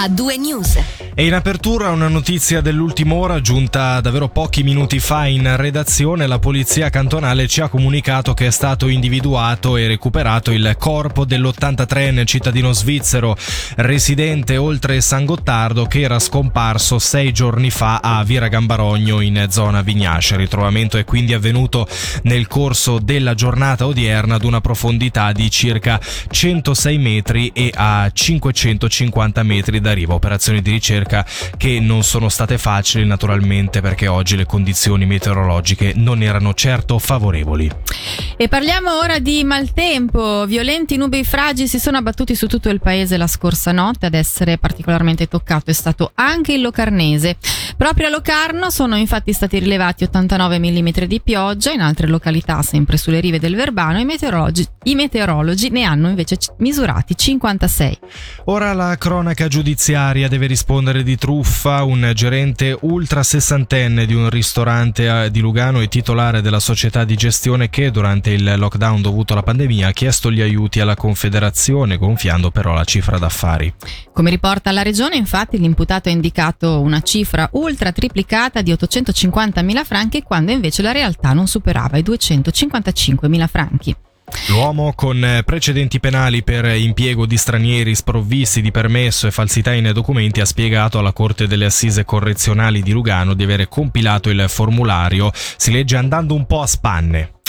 a due news. E in apertura una notizia dell'ultima ora giunta davvero pochi minuti fa in redazione. La polizia cantonale ci ha comunicato che è stato individuato e recuperato il corpo dell'83enne cittadino svizzero residente oltre San Gottardo che era scomparso sei giorni fa a Vira Gambarogno in zona Vignace. Il ritrovamento è quindi avvenuto nel corso della giornata odierna ad una profondità di circa 106 metri e a 550 metri da riva. Operazioni di ricerca che non sono state facili naturalmente perché oggi le condizioni meteorologiche non erano certo favorevoli. E parliamo ora di maltempo. Violenti nubi fragi si sono abbattuti su tutto il paese la scorsa notte. Ad essere particolarmente toccato è stato anche il Locarnese. Proprio a Locarno sono infatti stati rilevati 89 mm di pioggia, in altre località, sempre sulle rive del Verbano, i meteorologi, i meteorologi ne hanno invece misurati 56. Ora la cronaca giudiziaria deve rispondere di truffa. Un gerente ultra sessantenne di un ristorante eh, di Lugano e titolare della società di gestione che durante il lockdown dovuto alla pandemia ha chiesto gli aiuti alla Confederazione, gonfiando però la cifra d'affari. Come riporta la regione, infatti, l'imputato ha indicato una cifra ultra triplicata di 850.000 franchi quando invece la realtà non superava i 255.000 franchi. L'uomo con precedenti penali per impiego di stranieri sprovvisti di permesso e falsità in documenti ha spiegato alla Corte delle Assise Correzionali di Lugano di avere compilato il formulario, si legge andando un po' a spanne.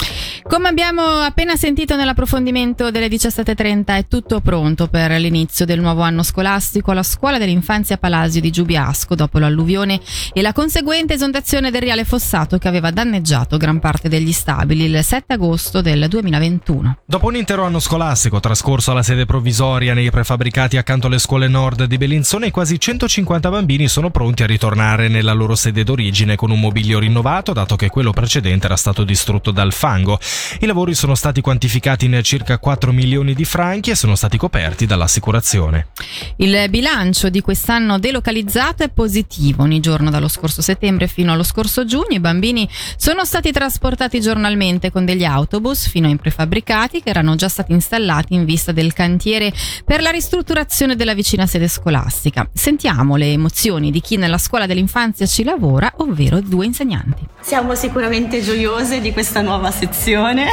Come abbiamo appena sentito nell'approfondimento delle 17.30 è tutto pronto per l'inizio del nuovo anno scolastico alla scuola dell'infanzia Palasio di Giubiasco dopo l'alluvione e la conseguente esondazione del Riale Fossato che aveva danneggiato gran parte degli stabili il 7 agosto del 2021. Dopo un intero anno scolastico trascorso alla sede provvisoria nei prefabbricati accanto alle scuole nord di Bellinzone, quasi 150 bambini sono pronti a ritornare nella loro sede d'origine con un mobilio rinnovato dato che quello precedente era stato distrutto dal fango. I lavori sono stati quantificati in circa 4 milioni di franchi e sono stati coperti dall'assicurazione. Il bilancio di quest'anno delocalizzato è positivo. Ogni giorno dallo scorso settembre fino allo scorso giugno i bambini sono stati trasportati giornalmente con degli autobus fino ai prefabbricati che erano già stati installati in vista del cantiere per la ristrutturazione della vicina sede scolastica. Sentiamo le emozioni di chi nella scuola dell'infanzia ci lavora, ovvero due insegnanti. Siamo sicuramente gioiose di questa nuova sezione trasmissione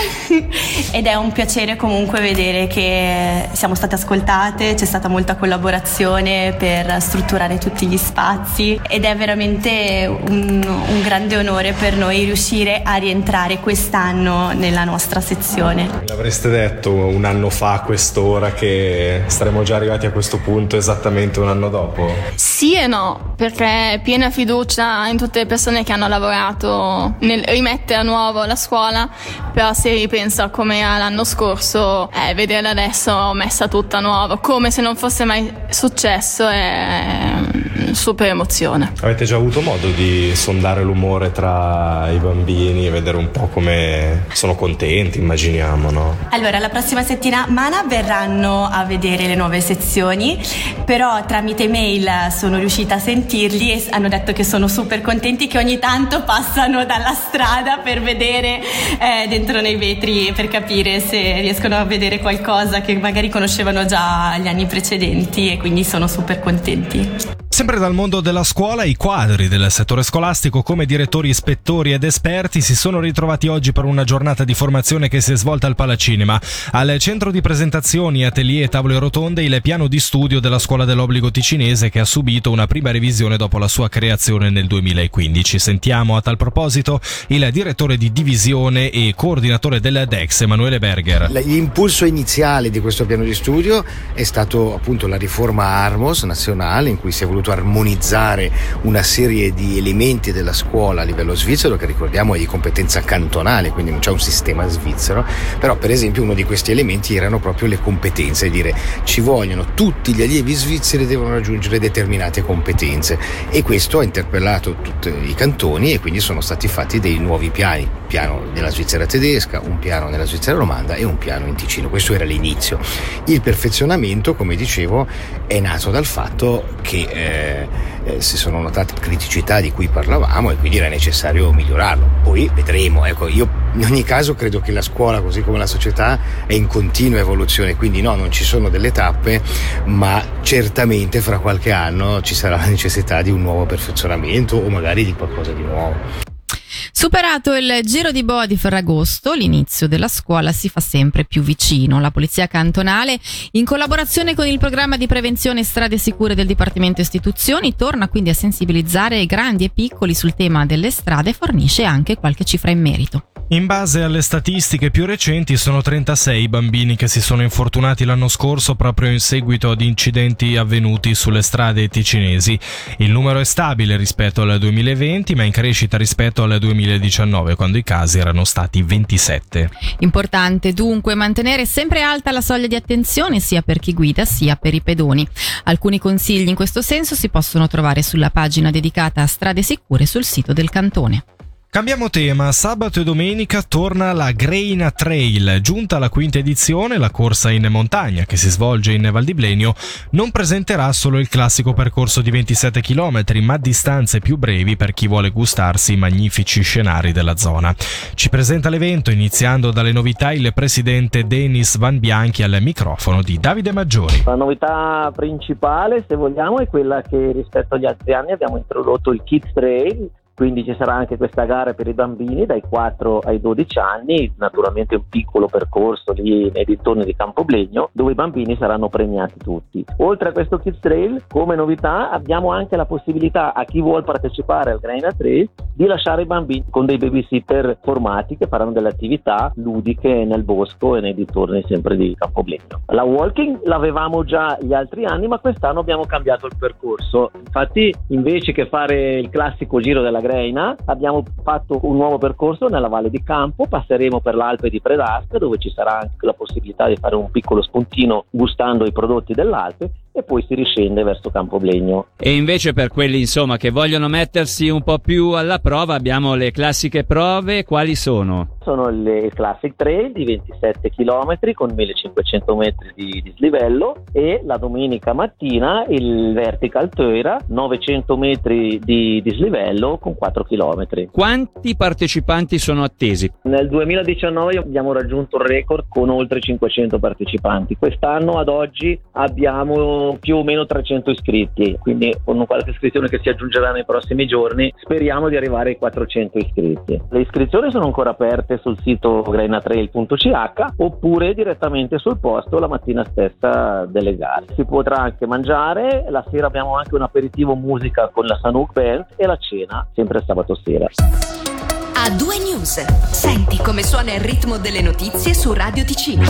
ed è un piacere comunque vedere che siamo state ascoltate, c'è stata molta collaborazione per strutturare tutti gli spazi ed è veramente un, un grande onore per noi riuscire a rientrare quest'anno nella nostra sezione. L'avreste detto un anno fa a quest'ora che saremmo già arrivati a questo punto esattamente un anno dopo? E no, perché piena fiducia in tutte le persone che hanno lavorato nel rimettere a nuovo la scuola però se ripenso a come era l'anno scorso, eh, vederla adesso messa tutta nuova, come se non fosse mai successo, è super emozione. Avete già avuto modo di sondare l'umore tra i bambini e vedere un po' come sono contenti, immaginiamo, no? Allora, la prossima settimana verranno a vedere le nuove sezioni, però tramite mail sono riuscita a sentirli e hanno detto che sono super contenti che ogni tanto passano dalla strada per vedere eh, dentro nei vetri per capire se riescono a vedere qualcosa che magari conoscevano già gli anni precedenti e quindi sono super contenti. Sempre dal mondo della scuola, i quadri del settore scolastico come direttori, ispettori ed esperti si sono ritrovati oggi per una giornata di formazione che si è svolta al Palacinema. Al centro di presentazioni, atelier e tavole rotonde il piano di studio della scuola dell'obbligo ticinese che ha subito una prima revisione dopo la sua creazione nel 2015. Sentiamo a tal proposito il direttore di divisione e coordinatore del DEX, Emanuele Berger. L'impulso iniziale di questo piano di studio è stato appunto la riforma Armos nazionale in cui si è voluto voluto armonizzare una serie di elementi della scuola a livello svizzero che ricordiamo è di competenza cantonale, quindi non c'è un sistema svizzero, però per esempio uno di questi elementi erano proprio le competenze, dire ci vogliono tutti gli allievi svizzeri devono raggiungere determinate competenze e questo ha interpellato tutti i cantoni e quindi sono stati fatti dei nuovi piani, un piano nella Svizzera tedesca, un piano nella Svizzera romanda e un piano in Ticino, questo era l'inizio. Il perfezionamento, come dicevo, è nato dal fatto che eh, eh, si sono notate criticità di cui parlavamo e quindi era necessario migliorarlo. Poi vedremo, ecco, io in ogni caso credo che la scuola, così come la società, è in continua evoluzione, quindi no, non ci sono delle tappe, ma certamente fra qualche anno ci sarà la necessità di un nuovo perfezionamento o magari di qualcosa di nuovo. Superato il giro di boa di Ferragosto, l'inizio della scuola si fa sempre più vicino. La Polizia Cantonale, in collaborazione con il programma di prevenzione strade sicure del Dipartimento Istituzioni, torna quindi a sensibilizzare grandi e piccoli sul tema delle strade e fornisce anche qualche cifra in merito. In base alle statistiche più recenti sono 36 i bambini che si sono infortunati l'anno scorso proprio in seguito ad incidenti avvenuti sulle strade ticinesi. Il numero è stabile rispetto al 2020 ma in crescita rispetto al 2019 quando i casi erano stati 27. Importante dunque mantenere sempre alta la soglia di attenzione sia per chi guida sia per i pedoni. Alcuni consigli in questo senso si possono trovare sulla pagina dedicata a strade sicure sul sito del cantone. Cambiamo tema, sabato e domenica torna la Greina Trail, giunta alla quinta edizione, la corsa in montagna che si svolge in Val di Blenio non presenterà solo il classico percorso di 27 km, ma distanze più brevi per chi vuole gustarsi i magnifici scenari della zona. Ci presenta l'evento iniziando dalle novità il presidente Denis Van Bianchi al microfono di Davide Maggiori. La novità principale, se vogliamo, è quella che rispetto agli altri anni abbiamo introdotto il Kids Trail quindi ci sarà anche questa gara per i bambini dai 4 ai 12 anni, naturalmente un piccolo percorso lì nei dintorni di Campoblegno dove i bambini saranno premiati tutti. Oltre a questo Kids Trail, come novità abbiamo anche la possibilità a chi vuole partecipare al Graina Trail di lasciare i bambini con dei babysitter formati che faranno delle attività ludiche nel bosco e nei dintorni sempre di Campoblegno. La walking l'avevamo già gli altri anni, ma quest'anno abbiamo cambiato il percorso. Infatti, invece che fare il classico giro della Greina, abbiamo fatto un nuovo percorso nella Valle di Campo, passeremo per l'Alpe di Predaspe dove ci sarà anche la possibilità di fare un piccolo spuntino gustando i prodotti dell'Alpe e poi si riscende verso Campoblegno. E invece per quelli insomma che vogliono mettersi un po' più alla prova abbiamo le classiche prove, quali sono? Sono le Classic Trail di 27 km con 1500 metri di dislivello e la domenica mattina il Vertical Toira 900 metri di dislivello con 4 km. Quanti partecipanti sono attesi? Nel 2019 abbiamo raggiunto il record con oltre 500 partecipanti. Quest'anno ad oggi abbiamo più o meno 300 iscritti, quindi con qualche iscrizione che si aggiungerà nei prossimi giorni speriamo di arrivare ai 400 iscritti. Le iscrizioni sono ancora aperte sul sito grainatrail.ch oppure direttamente sul posto la mattina stessa delle gare. Si potrà anche mangiare, la sera abbiamo anche un aperitivo musica con la Sanuk Band e la cena sempre sabato sera. A due news. Senti come suona il ritmo delle notizie su Radio Ticino.